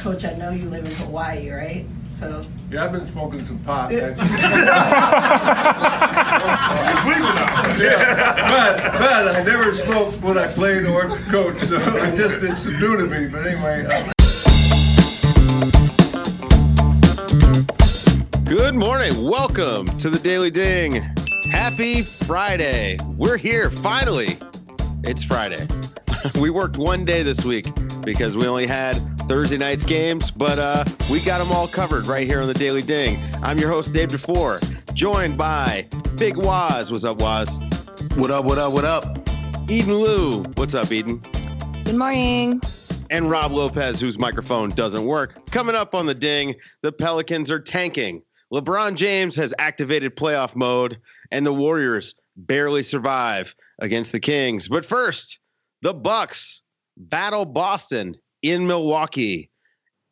Coach, I know you live in Hawaii, right? So. Yeah, I've been smoking some pot. It's legal now. Yeah, but but I never smoked when I played or coached, so I just it's new to me. But anyway. Uh, Good morning. Welcome to the Daily Ding. Happy Friday. We're here finally. It's Friday. we worked one day this week because we only had Thursday night's games, but uh, we got them all covered right here on the Daily Ding. I'm your host, Dave DuFour, joined by Big Wos. What's up, Wos? What up, what up, what up? Eden Liu. What's up, Eden? Good morning. And Rob Lopez, whose microphone doesn't work. Coming up on the Ding, the Pelicans are tanking. LeBron James has activated playoff mode, and the Warriors barely survive against the Kings. But first, the Bucks battle Boston in Milwaukee,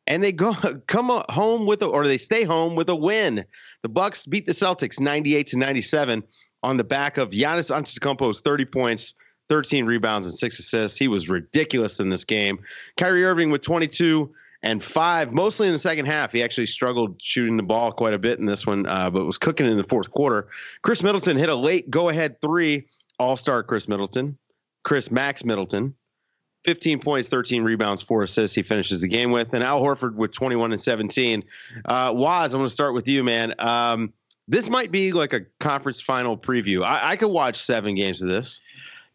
and they go come home with a, or they stay home with a win. The Bucks beat the Celtics 98 to 97 on the back of Giannis Antetokounmpo's 30 points, 13 rebounds, and six assists. He was ridiculous in this game. Kyrie Irving with 22 and five, mostly in the second half. He actually struggled shooting the ball quite a bit in this one, uh, but was cooking in the fourth quarter. Khris Middleton hit a late go ahead three, all star Khris Middleton, Khris Max Middleton. 15 points, 13 rebounds, four assists. He finishes the game with, and Al Horford with 21 and 17. Uh, Wos, I'm going to start with you, man. Um, this might be like a conference final preview. I, I could watch seven games of this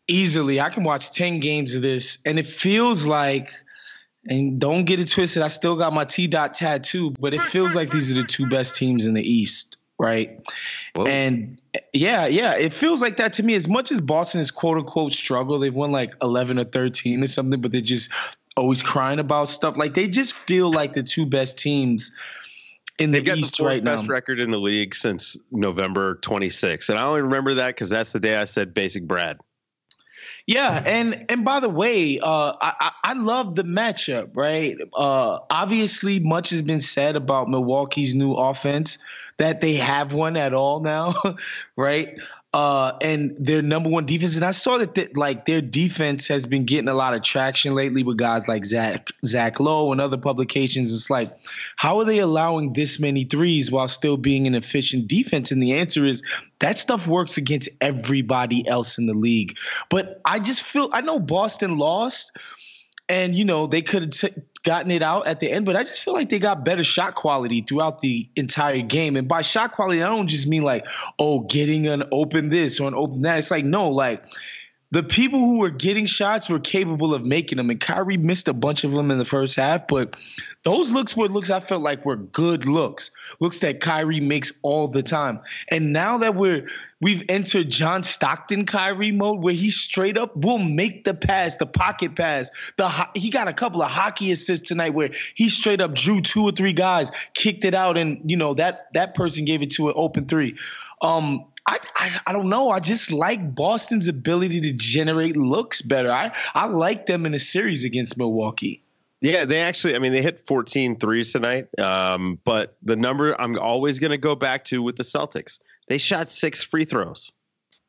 easily. I can watch 10 games of this, and it feels like and don't get it twisted. I still got my T dot tattoo, but it feels like these are the two best teams in the East, right? Whoa. And yeah, yeah, it feels like that to me. As much as Boston is quote unquote struggle, they've won like 11 or 13 or something, but they're just always crying about stuff. Like they just feel like the two best teams in the They've East the right best now. record in the league since November 26th. And I only remember that because that's the day I said basic Brad. Yeah, and and by the way, uh, I I love the matchup, right? Uh, obviously, much has been said about Milwaukee's new offense that they have one at all now, right? Uh, and their number one defense. And I saw that th- like their defense has been getting a lot of traction lately with guys like Zach Zach Lowe and other publications. It's like, how are they allowing this many threes while still being an efficient defense? And the answer is that stuff works against everybody else in the league. But I just feel I know Boston lost. And you know they could have t- gotten it out at the end, but I just feel like they got better shot quality throughout the entire game. And by shot quality, I don't just mean like, oh, getting an open this or an open that. It's like, no, like the people who were getting shots were capable of making them. And Kyrie missed a bunch of them in the first half, but those looks were looks I felt like were good looks, looks that Kyrie makes all the time. And now that we're we've entered John Stockton Kyrie mode, where he straight up will make the pass, the pocket pass. The he got a couple of hockey assists tonight where he straight up drew two or three guys, kicked it out, and you know that that person gave it to an open three. Um, I, I, I don't know. I just like Boston's ability to generate looks better. I I like them in a series against Milwaukee. Yeah, they actually, I mean, they hit 14 threes tonight. Um, but the number I'm always going to go back to with the Celtics, they shot six free throws.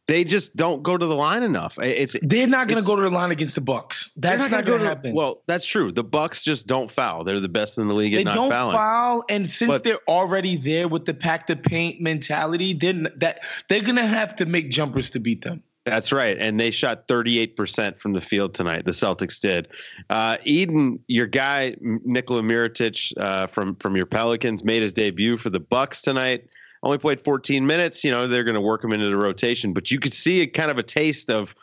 They just don't go to the line enough. It's they're not going to go to the line against the Bucks. That's not, not going to happen. Well, that's true. The Bucks just don't foul. They're the best in the league. They not don't fouling. foul, and since but, they're already there with the pack the paint mentality, then that they're going to have to make jumpers to beat them. That's right. And they shot 38% from the field tonight. The Celtics did. Uh, Eden, your guy, Nikola Mirotic uh, from, from your Pelicans, made his debut for the Bucks tonight. Only played 14 minutes. You know, they're going to work him into the rotation. But you could see a kind of a taste of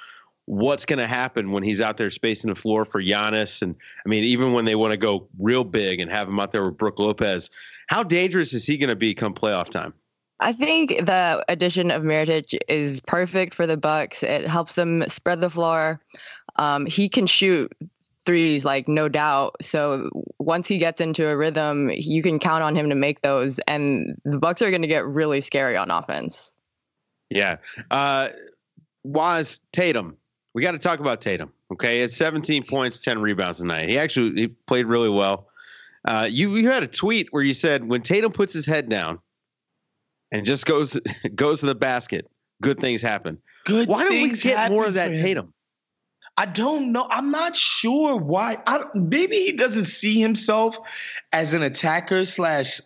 what's going to happen when he's out there spacing the floor for Giannis. And I mean, even when they want to go real big and have him out there with Brook Lopez, how dangerous is he going to be come playoff time? I think the addition of Mirotic is perfect for the Bucks. It helps them spread the floor. Um, he can shoot threes, like no doubt. So once he gets into a rhythm, you can count on him to make those, and the Bucks are going to get really scary on offense. Yeah, uh, Wos Tatum. We got to talk about Tatum. Okay, it's 17 points, 10 rebounds tonight. He actually he played really well. Uh, you you had a tweet where you said when Tatum puts his head down and just goes goes to the basket, good things happen. Good. Why don't we get more of that Tatum? I don't know. I'm not sure why. I, maybe he doesn't see himself as an attacker slash,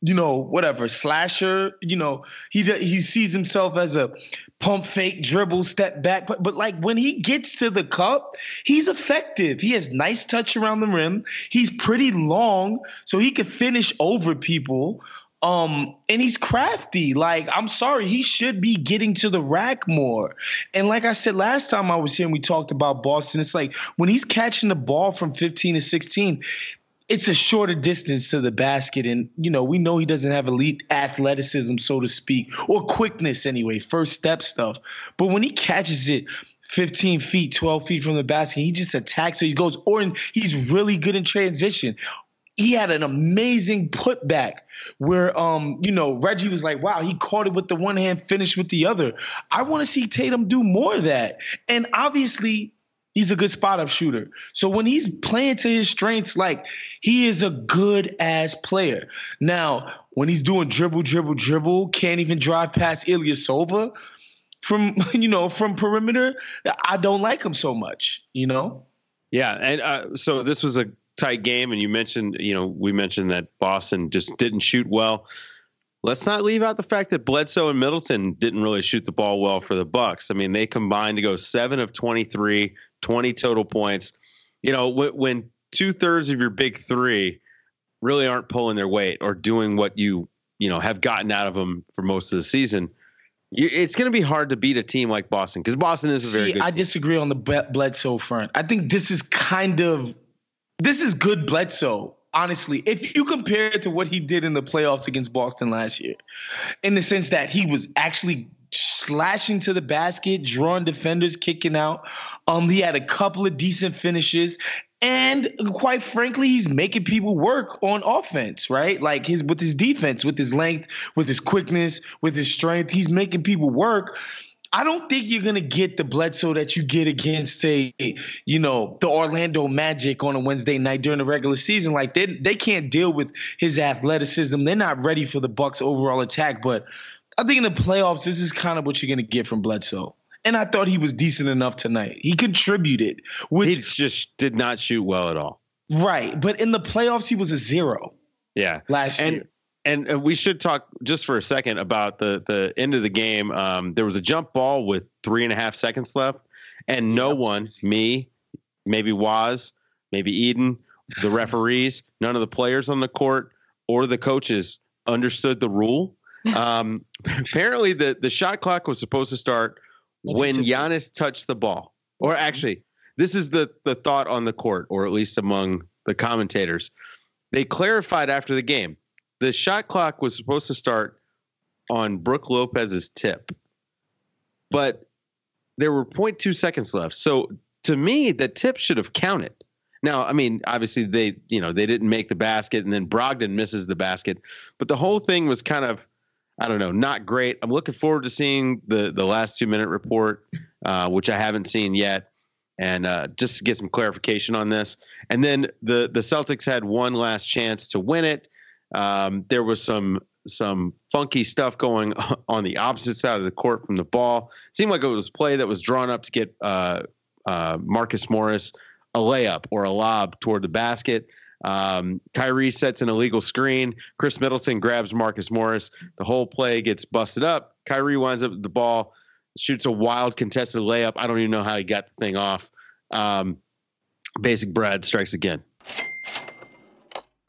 you know, whatever slasher. You know, he he sees himself as a pump fake, dribble, step back. But but like when he gets to the cup, he's effective. He has nice touch around the rim. He's pretty long, so he can finish over people. Um, and he's crafty. Like, I'm sorry, he should be getting to the rack more. And like I said last time I was here and we talked about Boston, it's like when he's catching the ball from 15 to 16, it's a shorter distance to the basket. And, you know, we know he doesn't have elite athleticism, so to speak, or quickness anyway, first step stuff. But when he catches it, 15 feet, 12 feet from the basket. He just attacks or he goes, or he's really good in transition he had an amazing putback where um you know Reggie was like wow he caught it with the one hand finished with the other. I want to see Tatum do more of that. And obviously he's a good spot up shooter. So when he's playing to his strengths like he is a good ass player. Now when he's doing dribble dribble dribble can't even drive past Ilyasova from you know from perimeter I don't like him so much you know? Yeah and uh, so this was a tight game, and you mentioned, you know, we mentioned that Boston just didn't shoot well. Let's not leave out the fact that Bledsoe and Middleton didn't really shoot the ball well for the Bucks. I mean, they combined to go seven of 23, 20 total points. You know, when, when two thirds of your big three really aren't pulling their weight or doing what you, you know, have gotten out of them for most of the season, it's going to be hard to beat a team like Boston because Boston is a very See, good. I team. disagree on the Bledsoe front. I think this is kind of this is good Bledsoe, honestly. If you compare it to what he did in the playoffs against Boston last year, in the sense that he was actually slashing to the basket, drawing defenders, kicking out. Um, he had a couple of decent finishes. And quite frankly, he's making people work on offense, right? Like his with his defense, with his length, with his quickness, with his strength, he's making people work. I don't think you're gonna get the Bledsoe that you get against, say, you know, the Orlando Magic on a Wednesday night during the regular season. Like they they can't deal with his athleticism. They're not ready for the Bucks' overall attack. But I think in the playoffs, this is kind of what you're gonna get from Bledsoe. And I thought he was decent enough tonight. He contributed, which he just did not shoot well at all. Right, but in the playoffs, he was a zero. Yeah, last and, year. And, and we should talk just for a second about the the end of the game. Um, there was a jump ball with three and a half seconds left, and no one, me, maybe Wos, maybe Eden, the referees, none of the players on the court or the coaches understood the rule. Um, apparently, the the shot clock was supposed to start What's when Giannis touched the ball. Or actually, this is the the thought on the court, or at least among the commentators. They clarified after the game the shot clock was supposed to start on Brook Lopez's tip, but there were 0.2 seconds left. So to me, the tip should have counted. Now, I mean, obviously they, you know, they didn't make the basket, and then Brogdon misses the basket, but the whole thing was kind of, I don't know, not great. I'm looking forward to seeing the the last two minute report, uh, which I haven't seen yet, and uh, just to get some clarification on this. And then the the Celtics had one last chance to win it. Um, there was some some funky stuff going on the opposite side of the court from the ball. seemed like it was play that was drawn up to get uh, uh, Marcus Morris a layup or a lob toward the basket. Um, Kyrie sets an illegal screen. Khris Middleton grabs Marcus Morris. The whole play gets busted up. Kyrie winds up the ball, shoots a wild contested layup. I don't even know how he got the thing off. Um, Basic Brad strikes again.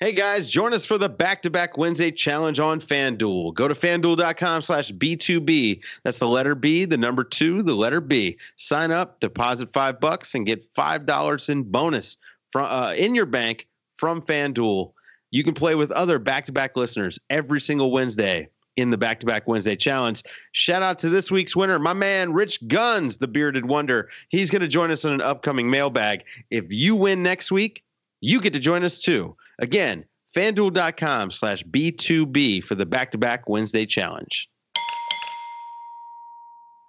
Hey guys, join us for the back-to-back Wednesday challenge on FanDuel. Go to fanduel.com slash B2B. That's the letter B, the number two, the letter B. Sign up, deposit five bucks, and get five dollars in bonus from uh, in your bank from FanDuel. You can play with other back-to-back listeners every single Wednesday in the back-to-back Wednesday challenge. Shout out to this week's winner, my man Rich Guns, the bearded wonder. He's going to join us in an upcoming mailbag. If you win next week, you get to join us too. Again, fanduel.com slash B2B for the back to back Wednesday challenge.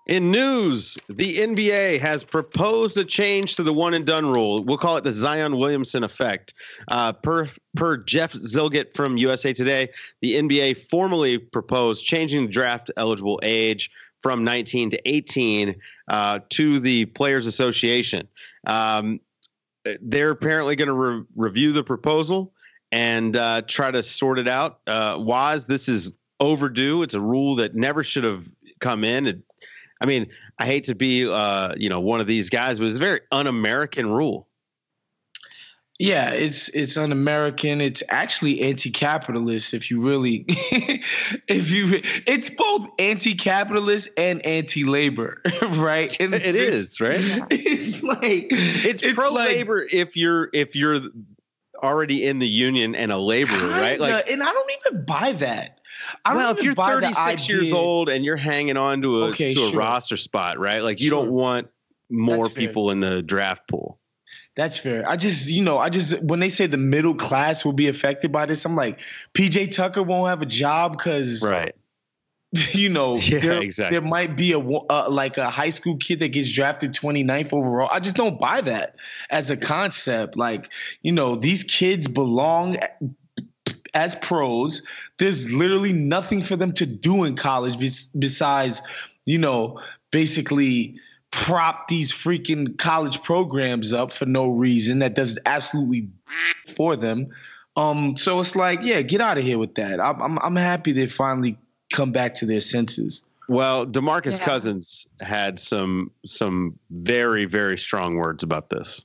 In news, the NBA has proposed a change to the one and done rule. We'll call it the Zion Williamson effect. Uh, per, per Jeff Zillgitt from USA Today, the NBA formally proposed changing the draft eligible age from 19 to 18 uh, to the Players Association. Um, they're apparently going to re- review the proposal and uh, try to sort it out. Uh, Wos, this is overdue. It's a rule that never should have come in. It, I mean, I hate to be, uh, you know, one of these guys, but it's a very un-American rule. Yeah, it's it's un-American. It's actually anti-capitalist. If you really, if you, it's both anti-capitalist and anti-labor, right? And It is right. It's like It's, like- pro-labor if you're if you're already in the union and a laborer, right? kinda, Like, and I don't even buy that. I don't well, if you're buy the 36 years old and you're hanging on to a Okay, to a roster spot, right? Like, you Sure. don't want more That's fair. people in the draft pool. That's fair. I just, you know, I just when they say the middle class will be affected by this, I'm like, PJ Tucker won't have a job because, Right. you know, Yeah, there, exactly. there might be a uh, like a high school kid that gets drafted 29th overall. I just don't buy that as a concept. Like, you know, these kids belong as pros. There's literally nothing for them to do in college bes- besides, you know, basically prop these freaking college programs up for no reason that does absolutely for them. Um, so it's like, yeah, get out of here with that. I'm, I'm, I'm happy they finally come back to their senses. Well, Demarcus Yeah. Cousins had some some very very strong words about this.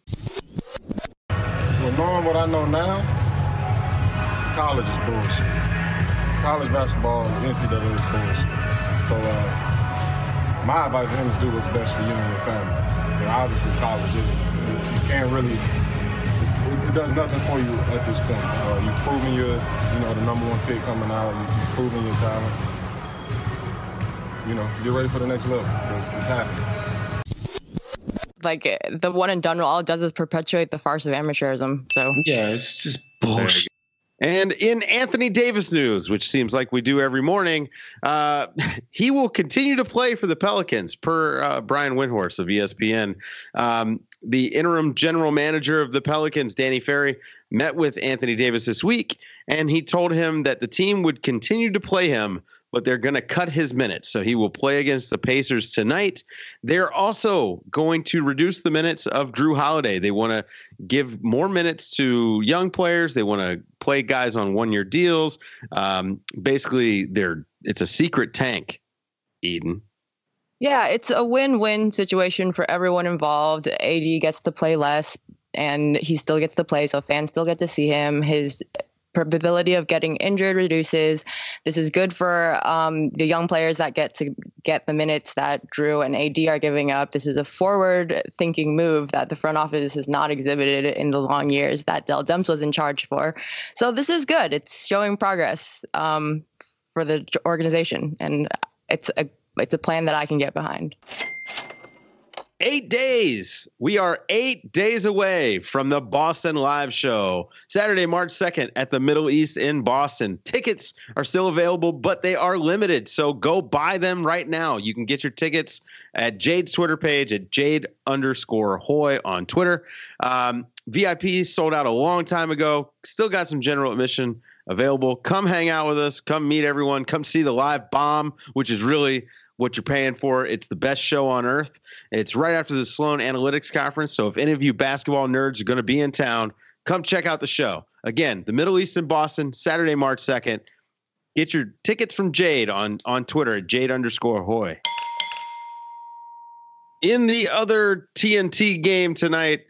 Well, knowing what I know now, college is bullshit. College basketball, NCAA is bullshit. So, uh, my advice to him is do what's best for you and your family. And obviously, college is you can't really. It's- It, it does nothing for you at this point. Uh, you've proven your, you know, the number one pick coming out. You, you've proven your talent. You know, get ready for the next level. It's, it's happening. Like uh, the one and done rule, all it does is perpetuate the farce of amateurism. So Yeah, it's just bullshit. And in Anthony Davis news, which seems like we do every morning, uh, he will continue to play for the Pelicans, per uh, Brian Windhorst of ESPN. Um, the interim general manager of the Pelicans, Danny Ferry, met with Anthony Davis this week, and he told him that the team would continue to play him, but they're going to cut his minutes. So he will play against the Pacers tonight. They're also going to reduce the minutes of Jrue Holiday. They want to give more minutes to young players. They want to play guys on one year deals. Um, basically, they're it's a secret tank, Eden. Yeah, it's a win-win situation for everyone involved. AD gets to play less, and he still gets to play, so fans still get to see him. His probability of getting injured reduces. This is good for um, the young players that get to get the minutes that Jrue and AD are giving up. This is a forward-thinking move that the front office has not exhibited in the long years that Dell Demps was in charge for. So this is good. It's showing progress um, for the organization, and it's a it's a plan that I can get behind. Eight days. We are eight days away from the Boston Live Show, Saturday, March 2nd at the Middle East in Boston. Tickets are still available, but they are limited. So go buy them right now. You can get your tickets at Jade's Twitter page at Jade underscore Hoy on Twitter. Um, VIP sold out a long time ago. Still got some general admission available. Come hang out with us. Come meet everyone. Come see the live bomb, which is really what you're paying for. It's the best show on earth. It's right after the Sloan Analytics Conference. So if any of you basketball nerds are going to be in town, come check out the show. Again, the Middle East in Boston, Saturday, March 2nd. Get your tickets from Jade on, on Twitter at Jade underscore Hoy. In the other TNT game tonight,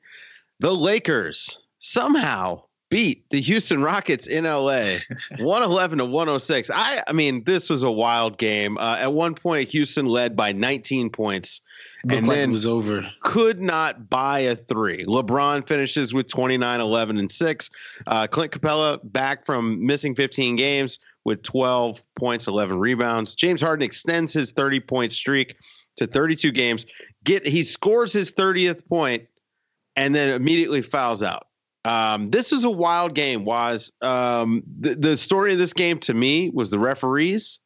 the Lakers somehow beat the Houston Rockets in LA 111 to 106. I I mean this was a wild game. Uh, at one point Houston led by 19 points Looked and like then it was over. could not buy a 3. LeBron finishes with 29 11 and 6. Uh, Clint Capela back from missing 15 games with 12 points, 11 rebounds. James Harden extends his 30 point streak to 32 games. Get he scores his 30th point and then immediately fouls out. Um, this was a wild game. Was um, the, the story of this game to me was the referees.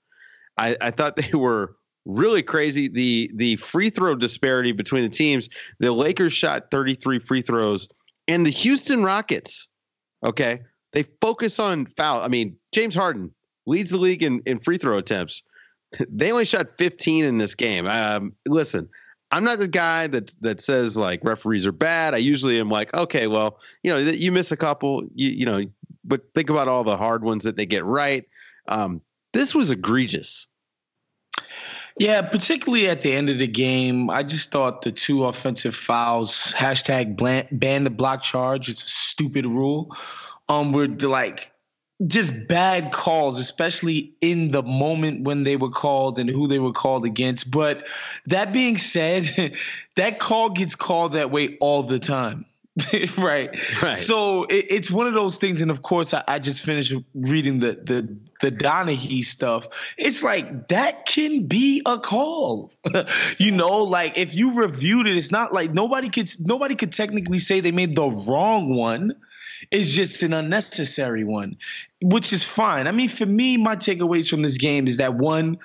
I, I thought they were really crazy. The the free throw disparity between the teams. The Lakers shot 33 free throws, and the Houston Rockets. Okay, they focus on foul. I mean, James Harden leads the league in, in free throw attempts. They only shot 15 in this game. Um, listen, I'm not the guy that that says like referees are bad. I usually am like, okay, well, you know, you miss a couple, you you know, but think about all the hard ones that they get right. Um, this was egregious. Yeah, particularly at the end of the game, I just thought the two offensive fouls, hashtag ban the block charge, it's a stupid rule. Um, we're like just bad calls, especially in the moment when they were called and who they were called against. But that being said, that call gets called that way all the time. right. Right. So it, it's one of those things, and of course, I, I just finished reading the the the Donaghy stuff. It's like that can be a call. you know, like if you reviewed it, it's not like nobody could nobody could technically say they made the wrong one. It's just an unnecessary one, which is fine. I mean, for me, my takeaways from this game is that one,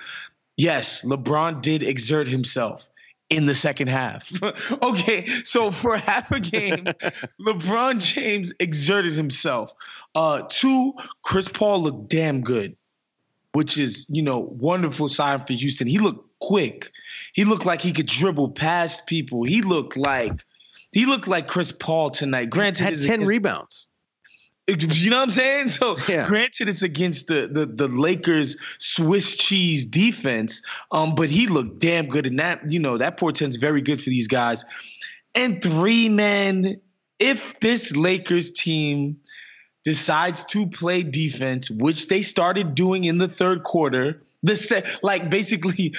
yes, LeBron did exert himself in the second half. okay, so for half a game, LeBron James exerted himself. Uh, two, Chris Paul looked damn good, which is you know wonderful sign for Houston. He looked quick. He looked like he could dribble past people. He looked like he looked like Chris Paul tonight. Granted, had ten rebounds. You know what I'm saying? So yeah. granted, it's against the, the the Lakers Swiss cheese defense, um, but he looked damn good, and that you know that portends very good for these guys. And three man, if this Lakers team decides to play defense, which they started doing in the third quarter, the set like basically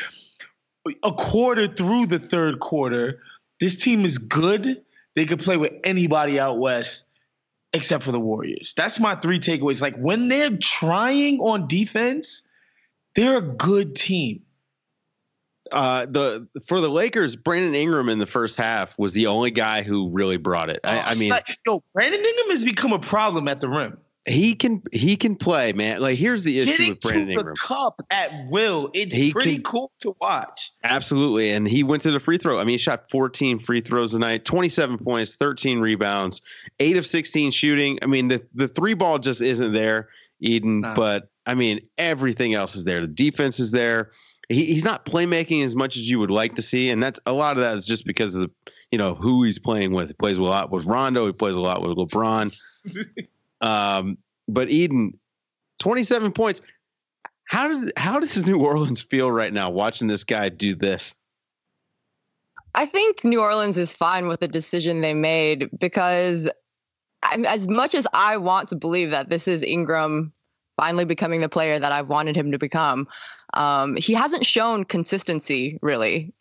a quarter through the third quarter, this team is good. They could play with anybody out west except for the Warriors. That's my three takeaways. Like when they're trying on defense, they're a good team. Uh, the for the Lakers, Brandon Ingram in the first half was the only guy who really brought it. I, I mean, like, yo, Brandon Ingram has become a problem at the rim. He can he can play, man. Like here's the issue Getting with Brandon to Ingram. the cup at will. It's He pretty can- cool to watch. Absolutely. And he went to the free throw. I mean, he shot 14 free throws tonight, 27 points, 13 rebounds, 8 of 16 shooting. I mean, the, the three ball just isn't there, Eden, No. but I mean, everything else is there. The defense is there. He, he's not playmaking as much as you would like to see. And that's a lot of that is just because of the, you know, who he's playing with. He plays a lot with Rondo. He plays a lot with LeBron. Um, but Eden, 27 points. How does how does New Orleans feel right now watching this guy do this? I think New Orleans is fine with the decision they made because I'm, as much as I want to believe that this is Ingram finally becoming the player that I've wanted him to become, um, he hasn't shown consistency really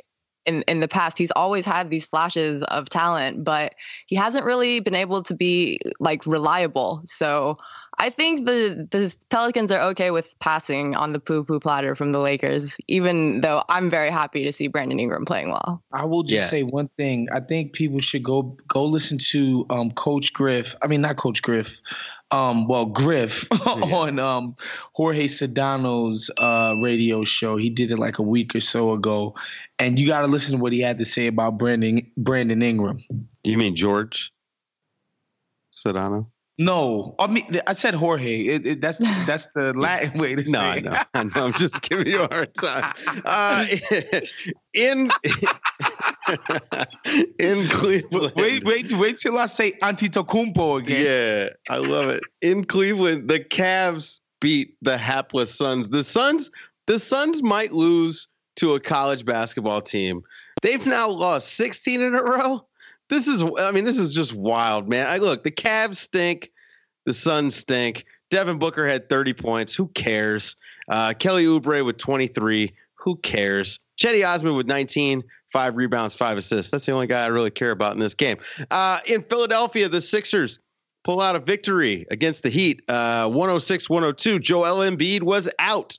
in in the past. He's always had these flashes of talent, but he hasn't really been able to be like reliable. So I think the the Pelicans are okay with passing on the poo poo platter from the Lakers, even though I'm very happy to see Brandon Ingram playing well. I will just Yeah. say one thing. I think people should go go listen to um, Coach Griff. I mean, not Coach Griff. Um, well, Griff on um, Jorge Sedano's uh, radio show. He did it like a week or so ago, and you got to listen to what he had to say about Brandon Brandon Ingram. You mean George Sedano? No, I mean I said Jorge. It, it, that's that's the Latin way to say. No, I it. know. I know. I'm just giving you a hard time. Uh, in in Cleveland. Wait, wait, wait till I say Antetokounmpo again. Yeah, I love it. In Cleveland, the Cavs beat the hapless Suns. The Suns, the Suns might lose to a college basketball team. They've now lost 16 in a row. This is, I mean, this is just wild, man. I look, the Cavs stink, the Suns stink. Devin Booker had 30 points. Who cares? Uh, Kelly Oubre with 23. Who cares? Cedi Osman with 19, five rebounds, five assists. That's the only guy I really care about in this game. Uh, in Philadelphia, the Sixers pull out a victory against the Heat, uh, 106 102. Joel Embiid was out,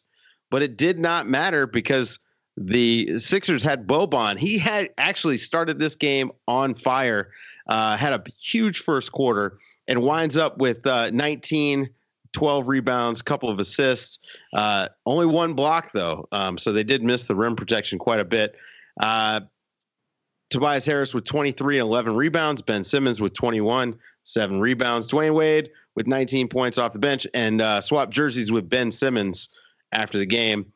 but it did not matter because the Sixers had Boban. He had actually started this game on fire, uh, had a huge first quarter, and winds up with uh, 19. 12 rebounds, couple of assists, uh, only one block though. Um, so they did miss the rim protection quite a bit. Uh, Tobias Harris with 23 and 11 rebounds. Ben Simmons with 21, seven rebounds. Dwyane Wade with 19 points off the bench and uh, swap jerseys with Ben Simmons after the game.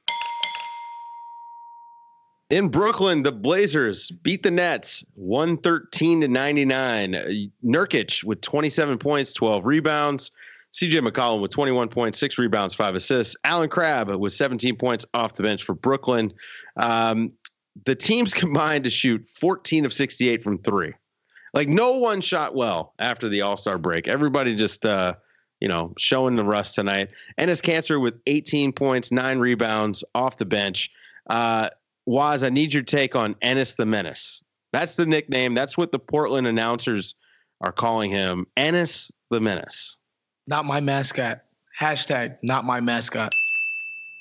In Brooklyn, the Blazers beat the Nets 113 to 99. Uh, Nurkic with 27 points, 12 rebounds. CJ McCollum with 21 points, six rebounds, five assists. Allen Crabbe with 17 points off the bench for Brooklyn. Um, the teams combined to shoot 14 of 68 from three. Like no one shot well after the All Star break. Everybody just, uh, you know, showing the rust tonight. Enes Kanter with 18 points, nine rebounds off the bench. Uh, Wos, I need your take on Ennis the Menace. That's the nickname. That's what the Portland announcers are calling him. Ennis the Menace. Not my mascot. Hashtag not my mascot.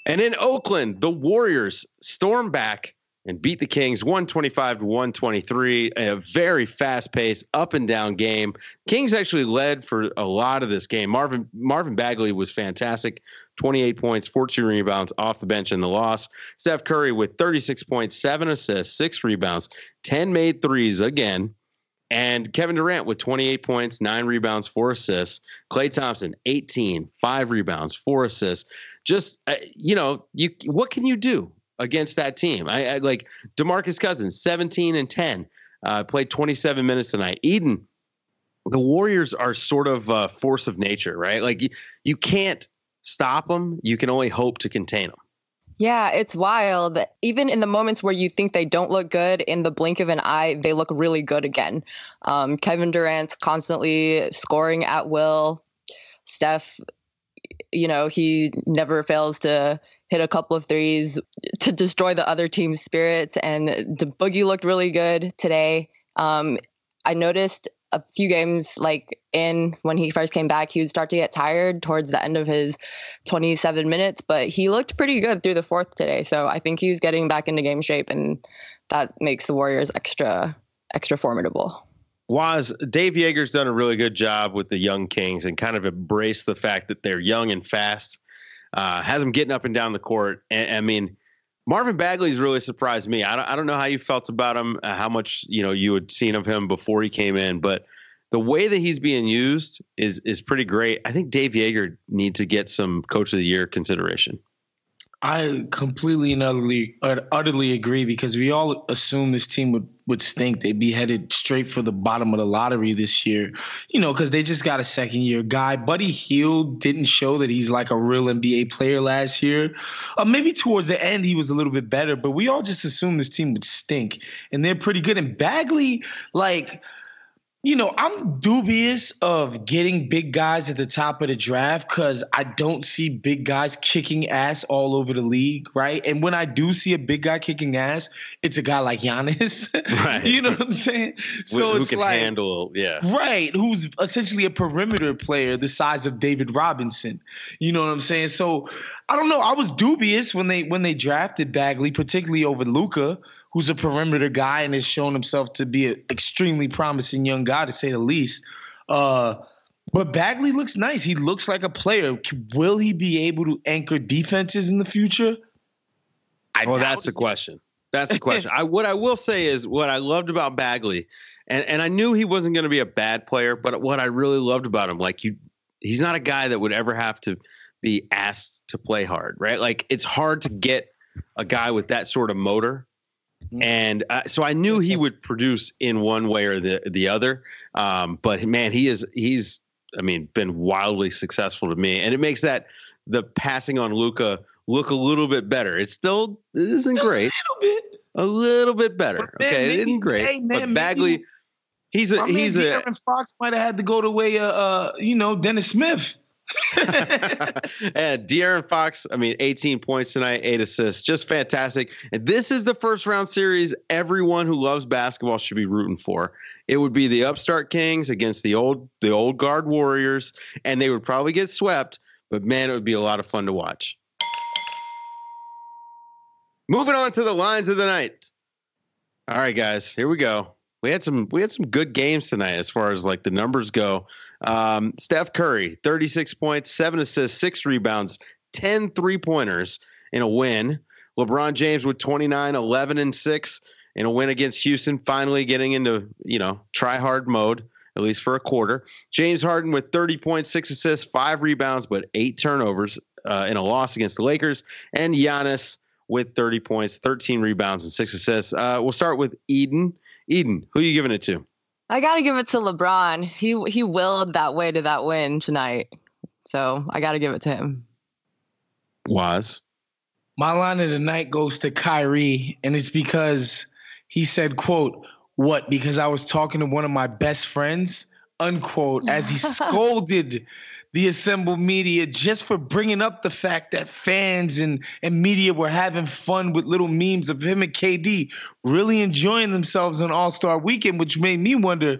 And in Oakland, the Warriors storm back and beat the Kings 125 to 123. A very fast paced, up and down game. Kings actually led for a lot of this game. Marvin Marvin Bagley was fantastic. 28 points, 14 rebounds off the bench in the loss. Steph Curry with 36 points, seven assists, six rebounds, 10 made threes again. And Kevin Durant with 28 points, nine rebounds, four assists. Klay Thompson, 18, five rebounds, four assists. Just, uh, you know, you what can you do against that team? I, I like Demarcus Cousins, 17 and 10, uh, played 27 minutes tonight. Eden, the Warriors are sort of a force of nature, right? Like you, you can't stop them. You can only hope to contain them. Yeah, it's wild. Even in the moments where you think they don't look good, in the blink of an eye, they look really good again. Um, Kevin Durant's constantly scoring at will. Steph, you know, he never fails to hit a couple of threes to destroy the other team's spirits. And the Boogie looked really good today. Um, I noticed a few games like in when he first came back, he would start to get tired towards the end of his 27 minutes, but he looked pretty good through the fourth today. So I think he's getting back into game shape, and that makes the Warriors extra extra formidable. Was Dave Joerger's done a really good job with the young Kings and kind of embraced the fact that they're young and fast. Uh, has them getting up and down the court. And, I mean, Marvin Bagley's really surprised me. I don't, I don't know how you felt about him, uh, how much you know you had seen of him before he came in, but the way that he's being used is is pretty great. I think Dave Joerger needs to get some Coach of the Year consideration. I completely and utterly utterly agree because we all assume this team would would stink. They'd be headed straight for the bottom of the lottery this year, you know, because they just got a second year guy. Buddy Hield didn't show that he's like a real NBA player last year. Uh, maybe towards the end he was a little bit better, but we all just assumed this team would stink, and they're pretty good. And Bagley, like you know, I'm dubious of getting big guys at the top of the draft because I don't see big guys kicking ass all over the league, right? And when I do see a big guy kicking ass, it's a guy like Giannis, right? you know what I'm saying? So who, it's can like handle, yeah, right? Who's essentially a perimeter player the size of David Robinson, you know what I'm saying? So I don't know. I was dubious when they when they drafted Bagley, particularly over Luka who's a perimeter guy and has shown himself to be an extremely promising young guy, to say the least. Uh, but Bagley looks nice. He looks like a player. Will he be able to anchor defenses in the future? I well, that's the question. That's the question. I what I will say is what I loved about Bagley, and and I knew he wasn't going to be a bad player, but what I really loved about him, like you, he's not a guy that would ever have to be asked to play hard, right? Like it's hard to get a guy with that sort of motor. And uh, so I knew he would produce in one way or the the other. Um, but man, he is he's I mean been wildly successful to me, and it makes that the passing on Luka look a little bit better. It still it isn't great. A little bit. A little bit better. Man, okay, maybe, it isn't great. Hey, man, but Bagley, maybe, he's a he's a. Aaron Fox might have had to go the way uh, uh you know Dennis Smith. and De'Aaron Fox, I mean, 18 points tonight, eight assists, just fantastic. And this is the first round series everyone who loves basketball should be rooting for. It would be the upstart Kings against the old the old guard Warriors, and they would probably get swept, but man, it would be a lot of fun to watch. Moving on to the lines of the night. All right, guys, here we go. We had some we had some good games tonight as far as like the numbers go. Um, Steph Curry, 36 points, seven assists, six rebounds, 10 three pointers in a win. LeBron James with 29, 11 and six in a win against Houston, finally getting into, you know, try hard mode, at least for a quarter. James Harden with 30 points, six assists, five rebounds, but eight turnovers uh, in a loss against the Lakers. And Giannis with 30 points, 13 rebounds, and six assists. Uh, we'll start with Eden. Eden, who are you giving it to? I gotta give it to LeBron. He he willed that way to that win tonight, so I gotta give it to him. Was. My line of the night goes to Kyrie, and it's because he said, quote, what? Because I was talking to one of my best friends, unquote, as he scolded the assembled media just for bringing up the fact that fans and, and media were having fun with little memes of him and KD really enjoying themselves on All Star Weekend, which made me wonder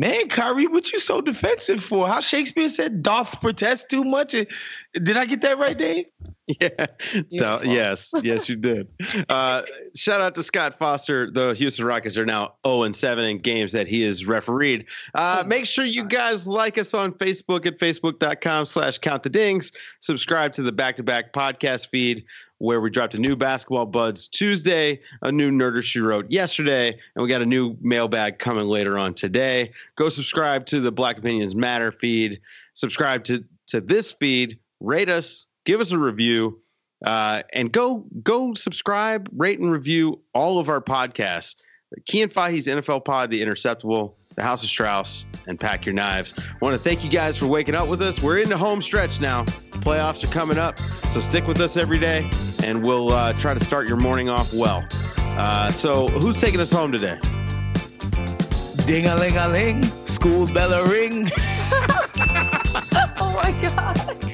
Man, Kyrie, what you so defensive for? How Shakespeare said, "Doth protest too much." Did I get that right, Dave? Yeah. No, yes. Yes, you did. Uh, shout out to Scott Foster. The Houston Rockets are now 0 and 7 in games that he has refereed. Uh, make sure you guys like us on Facebook at facebook.com slash count the dings. Subscribe to the back to back podcast feed where we dropped a new basketball buds Tuesday, a new Nerder She Wrote yesterday, and we got a new mailbag coming later on today. Go subscribe to the Black Opinions Matter feed. Subscribe to to this feed. Rate us. Give us a review. Uh, and go go subscribe, rate, and review all of our podcasts. Kean Fahi's NFL Pod, The Interceptable, The House of Strauss, and Pack Your Knives. I want to thank you guys for waking up with us. We're in the home stretch now. Playoffs are coming up, so stick with us every day, and we'll uh, try to start your morning off well. Uh, so, who's taking us home today? Ding a ling a ling, school bell a ring. oh my god.